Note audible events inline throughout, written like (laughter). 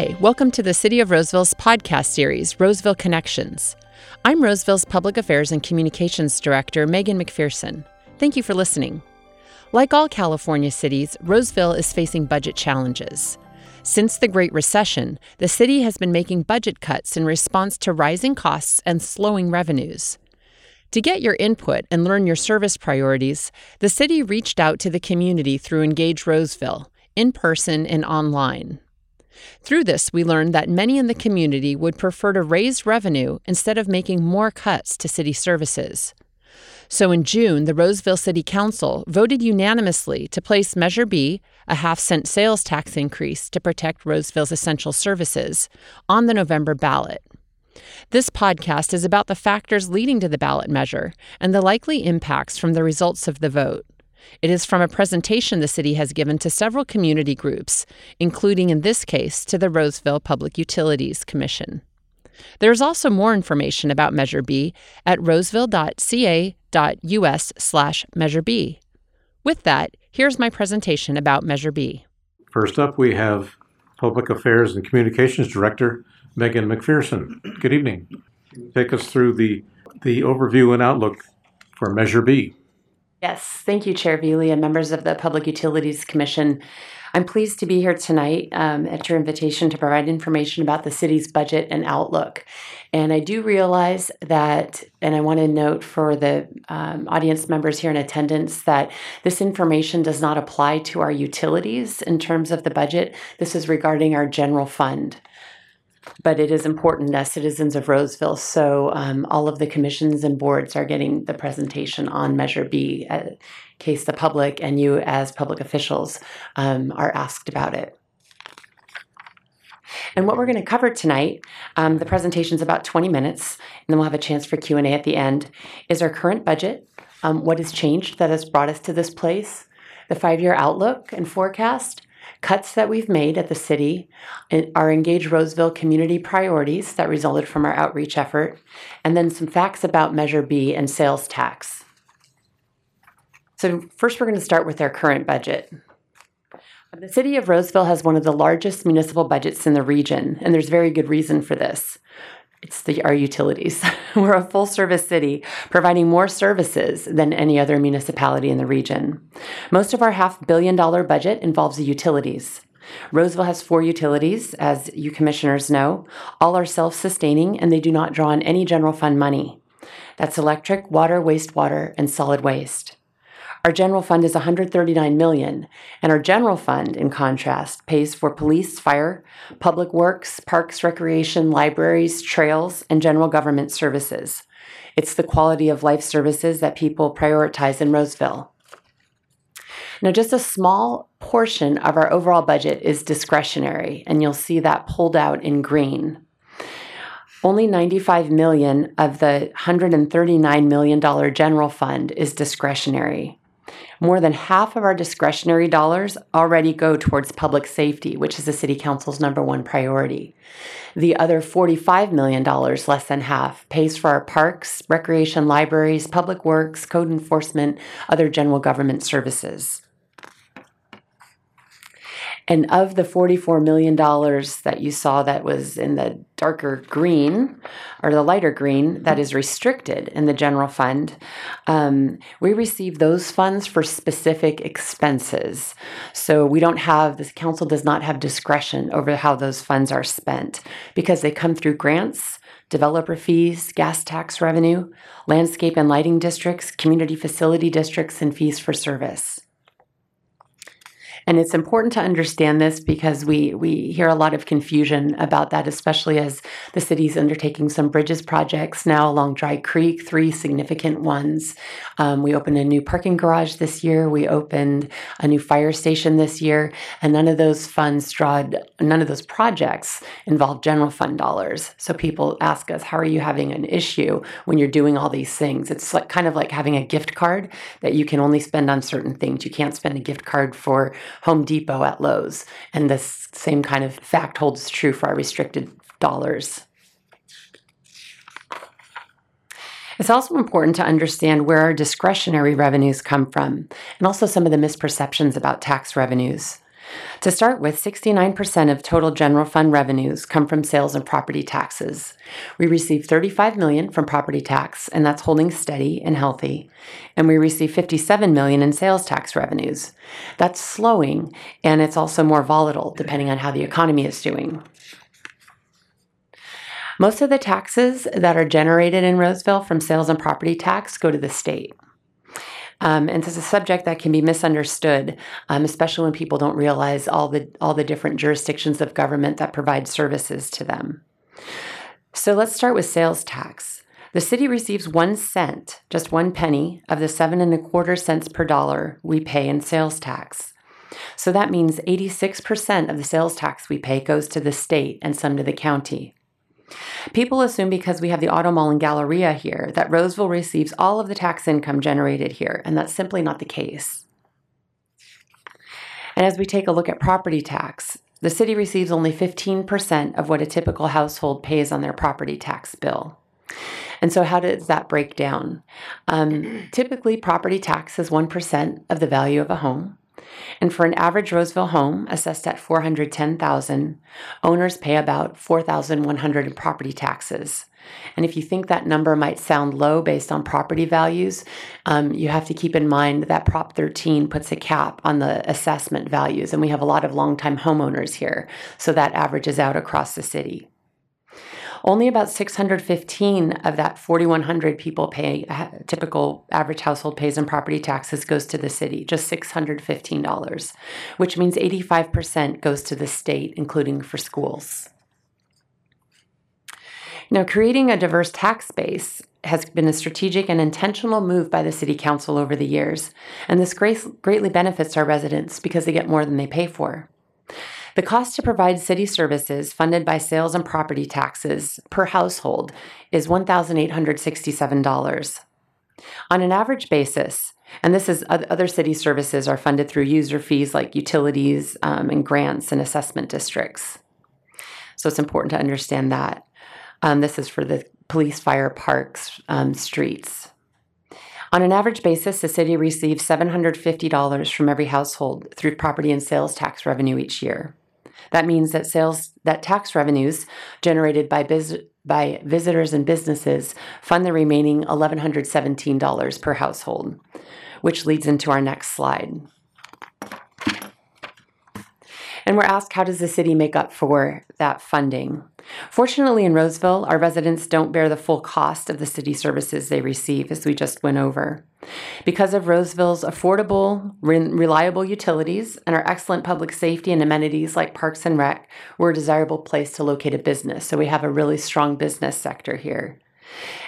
Hi, welcome to the City of Roseville's podcast series, Roseville Connections. I'm Roseville's Public Affairs and Communications Director, Megan McPherson. Thank you for listening. Like all California cities, Roseville is facing budget challenges. Since the Great Recession, the city has been making budget cuts in response to rising costs and slowing revenues. To get your input and learn your service priorities, the city reached out to the community through Engage Roseville, in person and online. Through this, we learned that many in the community would prefer to raise revenue instead of making more cuts to city services. So in June, the Roseville City Council voted unanimously to place Measure B, a half cent sales tax increase to protect Roseville's essential services, on the November ballot. This podcast is about the factors leading to the ballot measure and the likely impacts from the results of the vote. It is from a presentation the city has given to several community groups, including in this case to the Roseville Public Utilities Commission. There is also more information about Measure B at roseville.ca.us slash Measure B. With that, here's my presentation about Measure B. First up, we have Public Affairs and Communications Director Megan McPherson. Good evening. Take us through the, the overview and outlook for Measure B. Yes, thank you, Chair Veely and members of the Public Utilities Commission. I'm pleased to be here tonight um, at your invitation to provide information about the city's budget and outlook. And I do realize that, and I want to note for the um, audience members here in attendance that this information does not apply to our utilities in terms of the budget. This is regarding our general fund but it is important as citizens of Roseville. So um, all of the commissions and boards are getting the presentation on Measure B, uh, case the public and you as public officials um, are asked about it. And what we're going to cover tonight, um, the presentation is about 20 minutes, and then we'll have a chance for Q&A at the end, is our current budget, um, what has changed that has brought us to this place, the five-year outlook and forecast, Cuts that we've made at the city uh, our Engage Roseville community priorities that resulted from our outreach effort, and then some facts about Measure B and sales tax. So, first, we're going to start with our current budget. The city of Roseville has one of the largest municipal budgets in the region, and there's very good reason for this it's the our utilities. (laughs) We're a full service city providing more services than any other municipality in the region. Most of our half billion dollar budget involves the utilities. Roseville has four utilities, as you commissioners know. All are self sustaining and they do not draw on any general fund money. That's electric, water, wastewater, and solid waste. Our general fund is 139 million, and our general fund in contrast pays for police, fire, public works, parks, recreation, libraries, trails, and general government services. It's the quality of life services that people prioritize in Roseville. Now, just a small portion of our overall budget is discretionary, and you'll see that pulled out in green. Only 95 million of the 139 million dollar general fund is discretionary. More than half of our discretionary dollars already go towards public safety, which is the City Council's number one priority. The other $45 million, less than half, pays for our parks, recreation libraries, public works, code enforcement, other general government services. And of the $44 million that you saw that was in the darker green or the lighter green that is restricted in the general fund, um, we receive those funds for specific expenses. So we don't have, the council does not have discretion over how those funds are spent because they come through grants developer fees, gas tax revenue, landscape and lighting districts, community facility districts, and fees for service. And it's important to understand this because we, we hear a lot of confusion about that, especially as the city's undertaking some bridges projects now along Dry Creek, three significant ones. Um, we opened a new parking garage this year. We opened a new fire station this year. And none of those funds draw, none of those projects involve general fund dollars. So people ask us, how are you having an issue when you're doing all these things? It's like kind of like having a gift card that you can only spend on certain things. You can't spend a gift card for Home Depot at Lowe's. And this same kind of fact holds true for our restricted dollars. It's also important to understand where our discretionary revenues come from and also some of the misperceptions about tax revenues. To start with, 69% of total general fund revenues come from sales and property taxes. We receive 35 million from property tax, and that's holding steady and healthy. And we receive 57 million in sales tax revenues. That's slowing, and it's also more volatile depending on how the economy is doing. Most of the taxes that are generated in Roseville from sales and property tax go to the state. Um, and it's a subject that can be misunderstood, um, especially when people don't realize all the all the different jurisdictions of government that provide services to them. So let's start with sales tax. The city receives one cent, just one penny, of the seven and a quarter cents per dollar we pay in sales tax. So that means 86% of the sales tax we pay goes to the state and some to the county. People assume because we have the Auto Mall and Galleria here that Roseville receives all of the tax income generated here, and that's simply not the case. And as we take a look at property tax, the city receives only 15% of what a typical household pays on their property tax bill. And so, how does that break down? Um, typically, property tax is 1% of the value of a home. And for an average Roseville home assessed at 410,000, owners pay about 4,100 in property taxes. And if you think that number might sound low based on property values, um, you have to keep in mind that Prop 13 puts a cap on the assessment values, and we have a lot of longtime homeowners here, so that averages out across the city. Only about 615 of that 4,100 people pay uh, typical average household pays in property taxes goes to the city, just $615, which means 85% goes to the state, including for schools. Now, creating a diverse tax base has been a strategic and intentional move by the City Council over the years, and this greatly benefits our residents because they get more than they pay for. The cost to provide city services funded by sales and property taxes per household is $1,867. On an average basis, and this is other city services are funded through user fees like utilities um, and grants and assessment districts. So it's important to understand that. Um, this is for the police, fire, parks, um, streets. On an average basis, the city receives $750 from every household through property and sales tax revenue each year. That means that sales that tax revenues generated by biz, by visitors and businesses fund the remaining $1117 per household, which leads into our next slide. And we're asked how does the city make up for that funding? Fortunately, in Roseville, our residents don't bear the full cost of the city services they receive, as we just went over. Because of Roseville's affordable, reliable utilities and our excellent public safety and amenities like parks and rec, we're a desirable place to locate a business. So we have a really strong business sector here.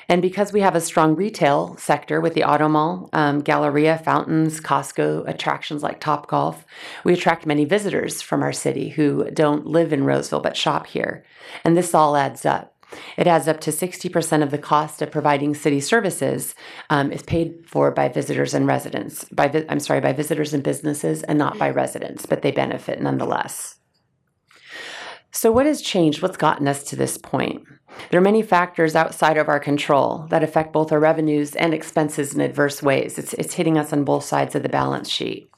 And because we have a strong retail sector with the Auto Mall, um, Galleria, Fountains, Costco, attractions like Top Golf, we attract many visitors from our city who don't live in Roseville but shop here. And this all adds up. It adds up to 60% of the cost of providing city services um, is paid for by visitors and residents. By vi- I'm sorry, by visitors and businesses, and not by residents, but they benefit nonetheless. So, what has changed? What's gotten us to this point? There are many factors outside of our control that affect both our revenues and expenses in adverse ways. It's, it's hitting us on both sides of the balance sheet.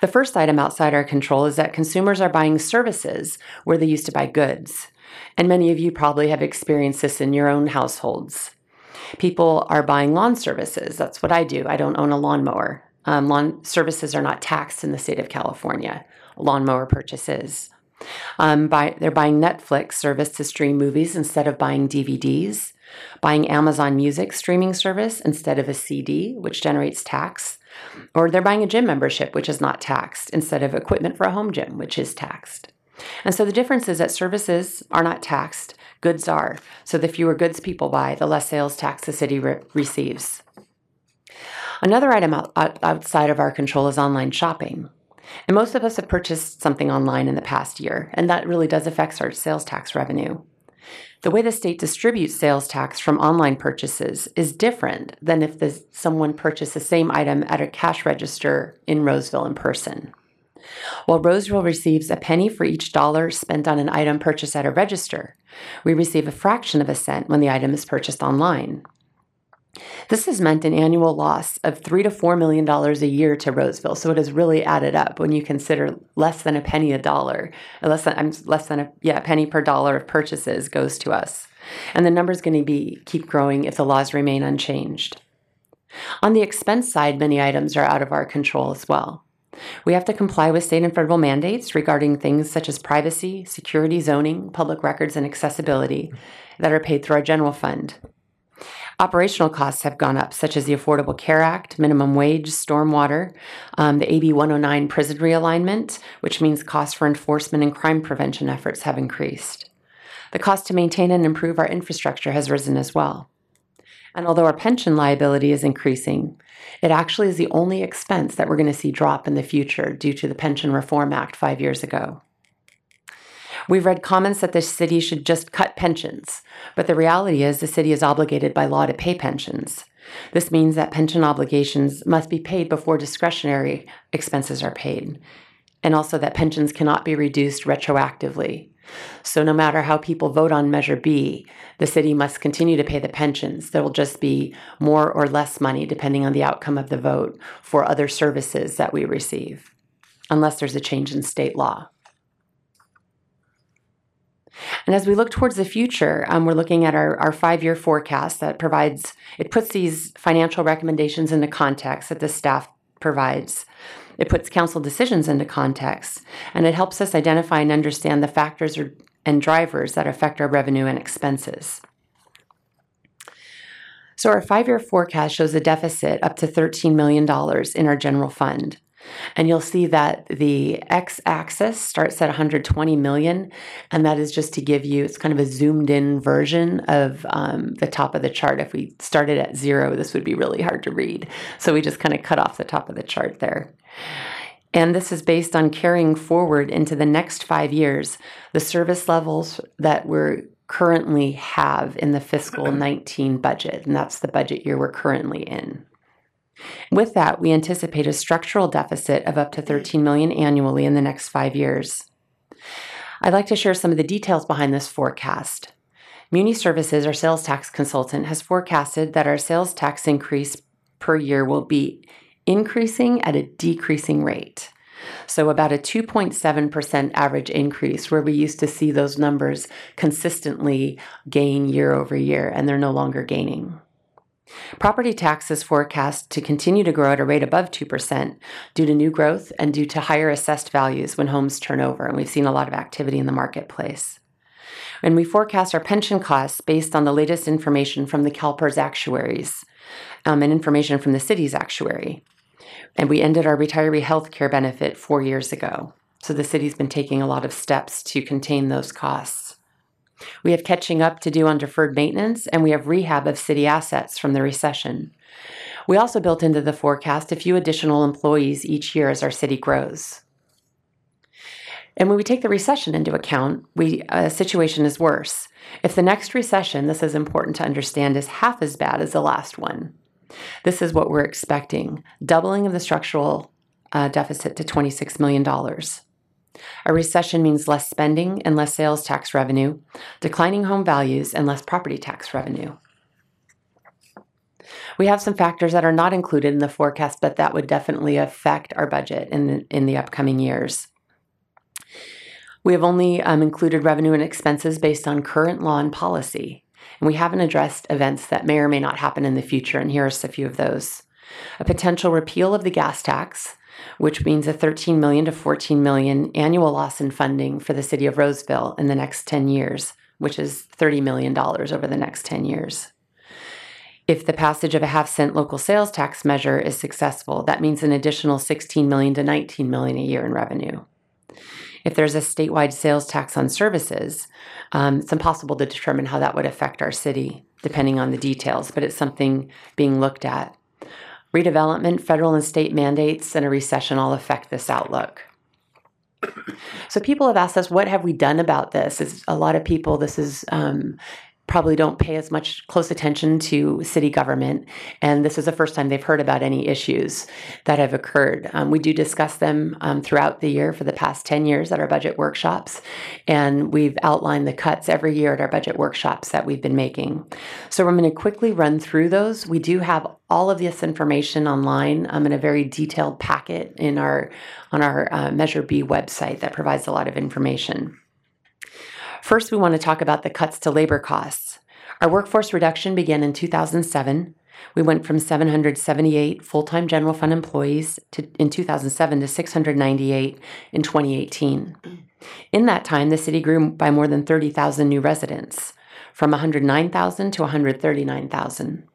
The first item outside our control is that consumers are buying services where they used to buy goods. And many of you probably have experienced this in your own households. People are buying lawn services. That's what I do. I don't own a lawnmower. Um, lawn services are not taxed in the state of California. Lawnmower purchases. Um, buy, they're buying Netflix service to stream movies instead of buying DVDs, buying Amazon Music streaming service instead of a CD, which generates tax, or they're buying a gym membership, which is not taxed, instead of equipment for a home gym, which is taxed. And so the difference is that services are not taxed, goods are. So the fewer goods people buy, the less sales tax the city re- receives. Another item out, outside of our control is online shopping. And most of us have purchased something online in the past year, and that really does affect our sales tax revenue. The way the state distributes sales tax from online purchases is different than if the, someone purchased the same item at a cash register in Roseville in person. While Roseville receives a penny for each dollar spent on an item purchased at a register, we receive a fraction of a cent when the item is purchased online. This has meant an annual loss of three to four million dollars a year to Roseville. So it has really added up when you consider less than a penny a dollar, less than I'm less than a yeah penny per dollar of purchases goes to us, and the number is going to be keep growing if the laws remain unchanged. On the expense side, many items are out of our control as well. We have to comply with state and federal mandates regarding things such as privacy, security, zoning, public records, and accessibility that are paid through our general fund. Operational costs have gone up, such as the Affordable Care Act, minimum wage, stormwater, um, the AB 109 prison realignment, which means costs for enforcement and crime prevention efforts have increased. The cost to maintain and improve our infrastructure has risen as well. And although our pension liability is increasing, it actually is the only expense that we're going to see drop in the future due to the Pension Reform Act five years ago. We've read comments that the city should just cut pensions, but the reality is the city is obligated by law to pay pensions. This means that pension obligations must be paid before discretionary expenses are paid, and also that pensions cannot be reduced retroactively. So, no matter how people vote on Measure B, the city must continue to pay the pensions. There will just be more or less money depending on the outcome of the vote for other services that we receive, unless there's a change in state law. And as we look towards the future, um, we're looking at our, our five year forecast that provides, it puts these financial recommendations into context that the staff provides. It puts council decisions into context, and it helps us identify and understand the factors or, and drivers that affect our revenue and expenses. So, our five year forecast shows a deficit up to $13 million in our general fund. And you'll see that the x axis starts at 120 million. And that is just to give you, it's kind of a zoomed in version of um, the top of the chart. If we started at zero, this would be really hard to read. So we just kind of cut off the top of the chart there. And this is based on carrying forward into the next five years the service levels that we're currently have in the fiscal 19 budget. And that's the budget year we're currently in. With that, we anticipate a structural deficit of up to mm. 13 million annually in the next five years. I'd like to share some of the details behind this forecast. Muni Services, our sales tax consultant, has forecasted that our sales tax increase per year will be increasing at a decreasing rate. So, about a 2.7% average increase, where we used to see those numbers consistently gain year over year, and they're no longer gaining. Property tax is forecast to continue to grow at a rate above 2% due to new growth and due to higher assessed values when homes turn over, and we've seen a lot of activity in the marketplace. And we forecast our pension costs based on the latest information from the CalPERS actuaries um, and information from the city's actuary. And we ended our retiree health care benefit four years ago. So the city's been taking a lot of steps to contain those costs. We have catching up to do on deferred maintenance, and we have rehab of city assets from the recession. We also built into the forecast a few additional employees each year as our city grows. And when we take the recession into account, we a situation is worse. If the next recession, this is important to understand, is half as bad as the last one, this is what we're expecting doubling of the structural uh, deficit to $26 million. A recession means less spending and less sales tax revenue, declining home values, and less property tax revenue. We have some factors that are not included in the forecast, but that would definitely affect our budget in the, in the upcoming years. We have only um, included revenue and expenses based on current law and policy. And we haven't addressed events that may or may not happen in the future, and here are a few of those. A potential repeal of the gas tax, which means a 13 million to 14 million annual loss in funding for the city of Roseville in the next 10 years, which is 30 million dollars over the next 10 years. If the passage of a half cent local sales tax measure is successful, that means an additional 16 million to 19 million a year in revenue. If there's a statewide sales tax on services, um, it's impossible to determine how that would affect our city, depending on the details, but it's something being looked at. Redevelopment, federal and state mandates, and a recession all affect this outlook. So people have asked us, what have we done about this? Is a lot of people, this is um, probably don't pay as much close attention to city government, and this is the first time they've heard about any issues that have occurred. Um, we do discuss them um, throughout the year for the past 10 years at our budget workshops, and we've outlined the cuts every year at our budget workshops that we've been making. So I'm going to quickly run through those. We do have all of this information online um, in a very detailed packet in our on our uh, Measure B website that provides a lot of information. First, we want to talk about the cuts to labor costs. Our workforce reduction began in 2007. We went from 778 full time general fund employees to, in 2007 to 698 in 2018. In that time, the city grew by more than 30,000 new residents, from 109,000 to 139,000.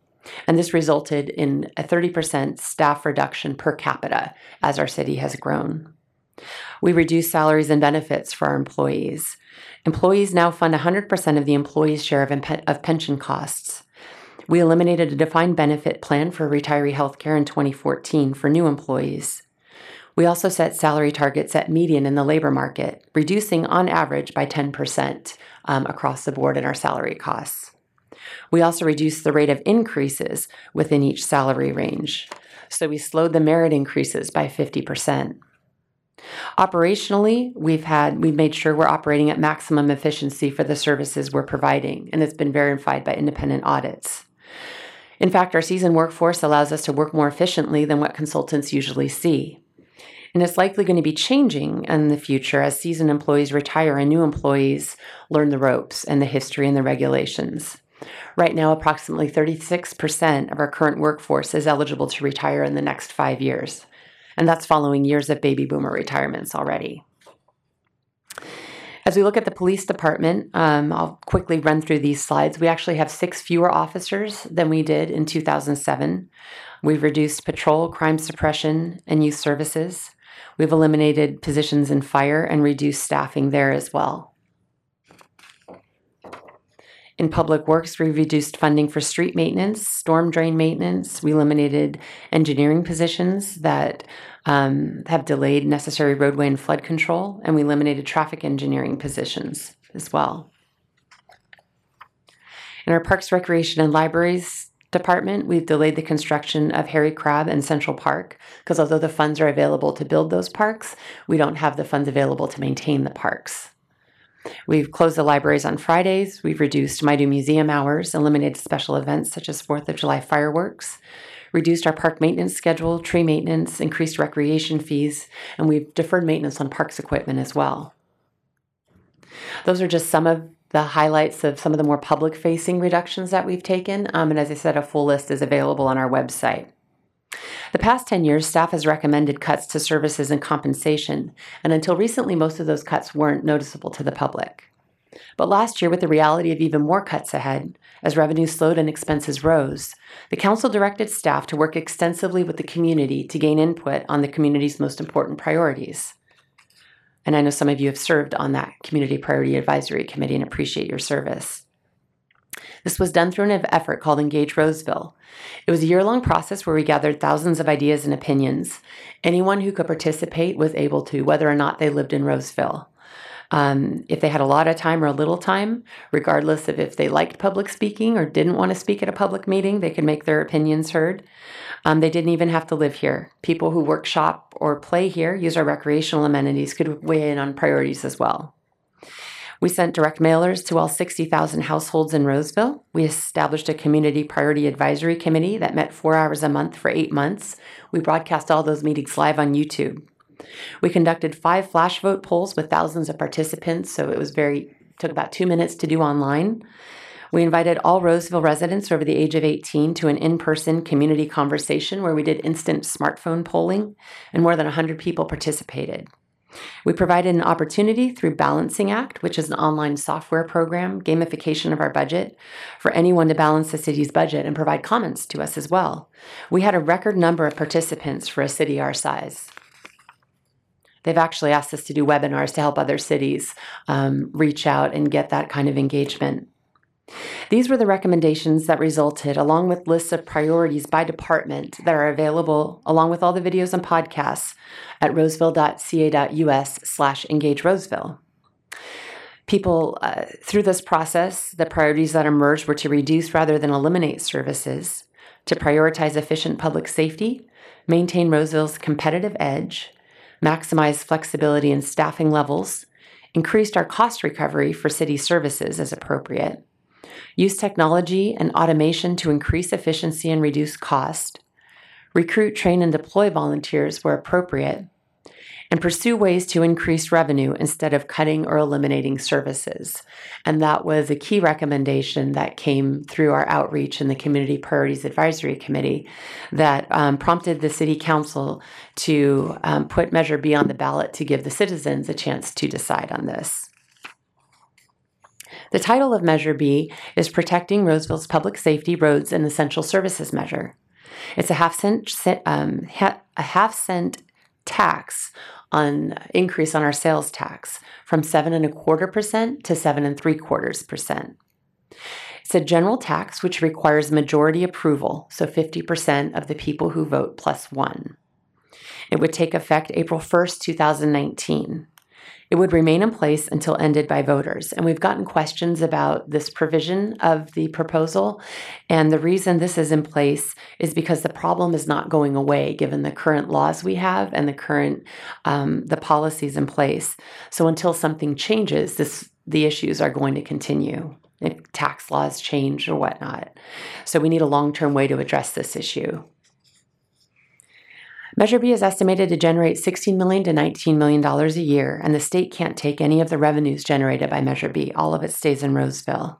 And this resulted in a 30% staff reduction per capita as our city has grown. We reduced salaries and benefits for our employees. Employees now fund 100% of the employee's share of, imp- of pension costs. We eliminated a defined benefit plan for retiree health care in 2014 for new employees. We also set salary targets at median in the labor market, reducing on average by 10% um, across the board in our salary costs. We also reduced the rate of increases within each salary range. So we slowed the merit increases by 50%. Operationally, we've had we've made sure we're operating at maximum efficiency for the services we're providing, and it's been verified by independent audits. In fact, our seasoned workforce allows us to work more efficiently than what consultants usually see. And it's likely going to be changing in the future as seasoned employees retire and new employees learn the ropes and the history and the regulations. Right now, approximately 36% of our current workforce is eligible to retire in the next five years and that's following years of baby boomer retirements already. As we look at the police department, um, I'll quickly run through these slides. We actually have six fewer officers than we did in 2007. We've reduced patrol, crime suppression, and youth services. We've eliminated positions in fire and reduced staffing there as well. In public works, we reduced funding for street maintenance, storm drain maintenance. We eliminated engineering positions that um, have delayed necessary roadway and flood control, and we eliminated traffic engineering positions as well. In our Parks, Recreation, and Libraries department, we've delayed the construction of Harry Crabb and Central Park because although the funds are available to build those parks, we don't have the funds available to maintain the parks. We've closed the libraries on Fridays. We've reduced Maidu Museum hours, eliminated special events such as 4th of July fireworks, reduced our park maintenance schedule, tree maintenance, increased recreation fees, and we've deferred maintenance on parks equipment as well. Those are just some of the highlights of some of the more public facing reductions that we've taken. Um, and as I said, a full list is available on our website. The past 10 years, staff has recommended cuts to services and compensation, and until recently, most of those cuts weren't noticeable to the public. But last year, with the reality of even more cuts ahead, as revenue slowed and expenses rose, the Council directed staff to work extensively with the community to gain input on the community's most important priorities. And I know some of you have served on that Community Priority Advisory Committee and appreciate your service. This was done through an effort called Engage Roseville. It was a year long process where we gathered thousands of ideas and opinions. Anyone who could participate was able to, whether or not they lived in Roseville. Um, if they had a lot of time or a little time, regardless of if they liked public speaking or didn't want to speak at a public meeting, they could make their opinions heard. Um, they didn't even have to live here. People who workshop or play here, use our recreational amenities, could weigh in on priorities as well. We sent direct mailers to all 60,000 households in Roseville. We established a community priority advisory committee that met four hours a month for eight months. We broadcast all those meetings live on YouTube. We conducted five flash vote polls with thousands of participants, so it was very took about two minutes to do online. We invited all Roseville residents over the age of 18 to an in person community conversation where we did instant smartphone polling, and more than 100 people participated. We provided an opportunity through Balancing Act, which is an online software program, gamification of our budget, for anyone to balance the city's budget and provide comments to us as well. We had a record number of participants for a city our size. They've actually asked us to do webinars to help other cities um, reach out and get that kind of engagement. These were the recommendations that resulted, along with lists of priorities by department that are available, along with all the videos and podcasts at roseville.ca.us slash engage Roseville. People, uh, through this process, the priorities that emerged were to reduce rather than eliminate services, to prioritize efficient public safety, maintain Roseville's competitive edge, maximize flexibility in staffing levels, increased our cost recovery for city services as appropriate, use technology and automation to increase efficiency and reduce cost, recruit, train, and deploy volunteers where appropriate, and pursue ways to increase revenue instead of cutting or eliminating services. And that was a key recommendation that came through our outreach in the Community Priorities Advisory Committee that um, prompted the City Council to um, put Measure B on the ballot to give the citizens a chance to decide on this. The title of Measure B is Protecting Roseville's Public Safety Roads and Essential Services Measure. It's a half cent, um, a half cent tax on increase on our sales tax from seven and a quarter percent to seven and three quarters percent. It's a general tax which requires majority approval, so 50% of the people who vote plus one. It would take effect April 1st, 2019. It would remain in place until ended by voters. And we've gotten questions about this provision of the proposal. And the reason this is in place is because the problem is not going away given the current laws we have and the current um, the policies in place. So until something changes, this the issues are going to continue if tax laws change or whatnot. So we need a long-term way to address this issue. Measure B is estimated to generate 16 million to $19 million a year, and the state can't take any of the revenues generated by Measure B. All of it stays in Roseville.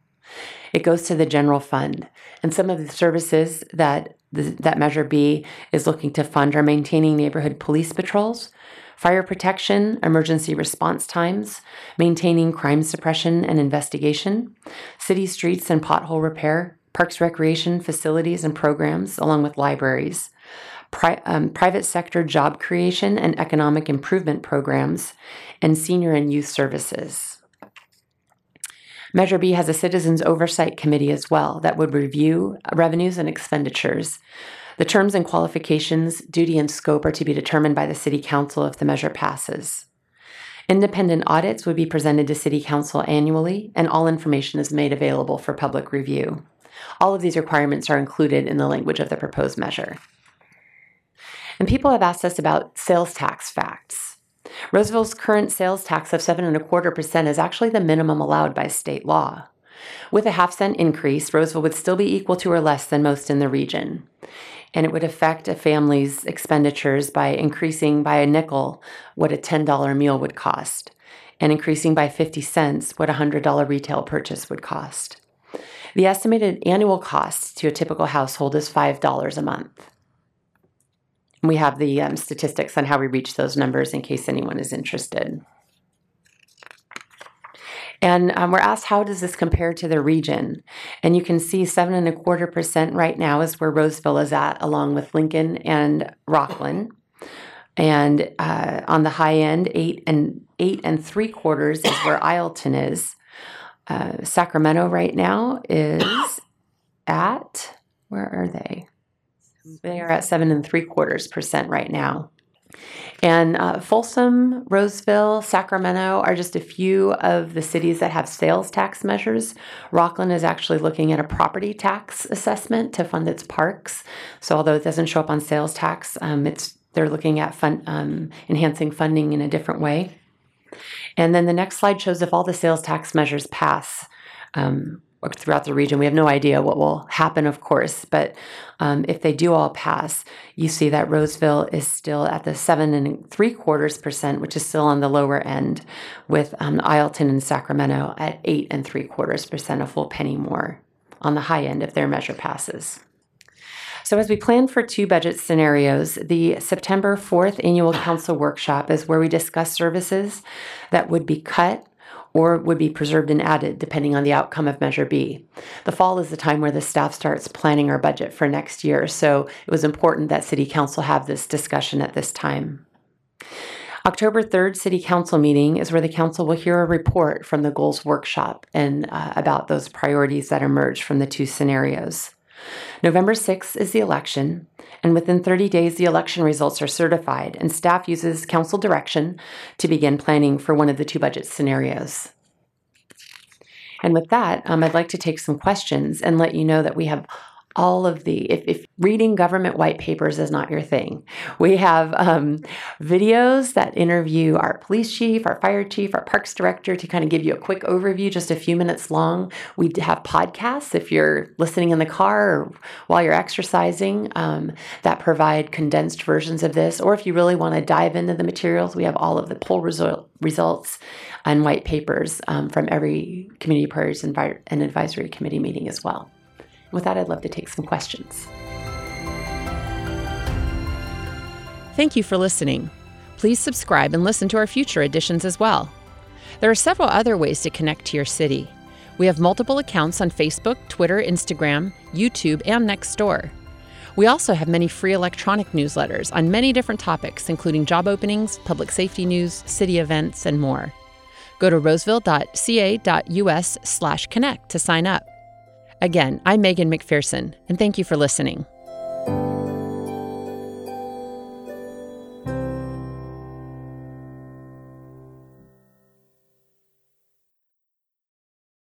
It goes to the general fund. And some of the services that the, that Measure B is looking to fund are maintaining neighborhood police patrols, fire protection, emergency response times, maintaining crime suppression and investigation, city streets and pothole repair, parks recreation facilities and programs, along with libraries, pri- um, private sector job creation and economic improvement programs, and senior and youth services. Measure B has a Citizens Oversight Committee as well that would review revenues and expenditures. The terms and qualifications, duty, and scope are to be determined by the City Council if the measure passes. Independent audits would be presented to City Council annually, and all information is made available for public review. All of these requirements are included in the language of the proposed measure. And people have asked us about sales tax facts. Roseville's current sales tax of seven and a quarter percent is actually the minimum allowed by state law. With a half cent increase, Roseville would still be equal to or less than most in the region. And it would affect a family's expenditures by increasing by a nickel what a $10 meal would cost, and increasing by 50 cents what a $100 retail purchase would cost. The estimated annual cost to a typical household is $5 a month. We have the um, statistics on how we reach those numbers in case anyone is interested. And um, we're asked, how does this compare to the region? And you can see seven and a quarter percent right now is where Roseville is at, along with Lincoln and Rocklin. And uh, on the high end, eight and eight and three quarters is where Isleton is. Uh, Sacramento right now is at where are they? They are at seven and three quarters percent right now. And uh, Folsom, Roseville, Sacramento are just a few of the cities that have sales tax measures. Rocklin is actually looking at a property tax assessment to fund its parks. So although it doesn't show up on sales tax, um, it's they're looking at fund, um, enhancing funding in a different way. And then the next slide shows if all the sales tax measures pass. Um, throughout the region. We have no idea what will happen, of course, but um, if they do all pass, you see that Roseville is still at the seven and three quarters percent, which is still on the lower end, with um, Isleton and Sacramento at eight and three quarters percent, a full penny more on the high end if their measure passes. So, as we plan for two budget scenarios, the September 4th annual council workshop is where we discuss services that would be cut or would be preserved and added depending on the outcome of Measure B. The fall is the time where the staff starts planning our budget for next year, so it was important that City Council have this discussion at this time. October 3rd City Council meeting is where the Council will hear a report from the Goals Workshop and uh, about those priorities that emerge from the two scenarios. November 6th is the election, and within 30 days, the election results are certified, and staff uses council direction to begin planning for one of the two budget scenarios. And with that, um, I'd like to take some questions and let you know that we have all of the if, if reading government white papers is not your thing. We have um, videos that interview our police chief our fire chief our parks director to kind of give you a quick overview just a few minutes long. We have podcasts if you're listening in the car or while you're exercising um, that provide condensed versions of this. Or if you really want to dive into the materials we have all of the poll result, results and white papers um, from every community prayers and advisory committee meeting as well with that, I'd love to take some questions. Thank you for listening. Please subscribe and listen to our future editions as well. There are several other ways to connect to your city. We have multiple accounts on Facebook, Twitter, Instagram, YouTube, and Nextdoor. We also have many free electronic newsletters on many different topics, including job openings, public safety news, city events, and more. Go to roseville.ca.us/connect to sign up. Again, I'm Megan McPherson, and thank you for listening.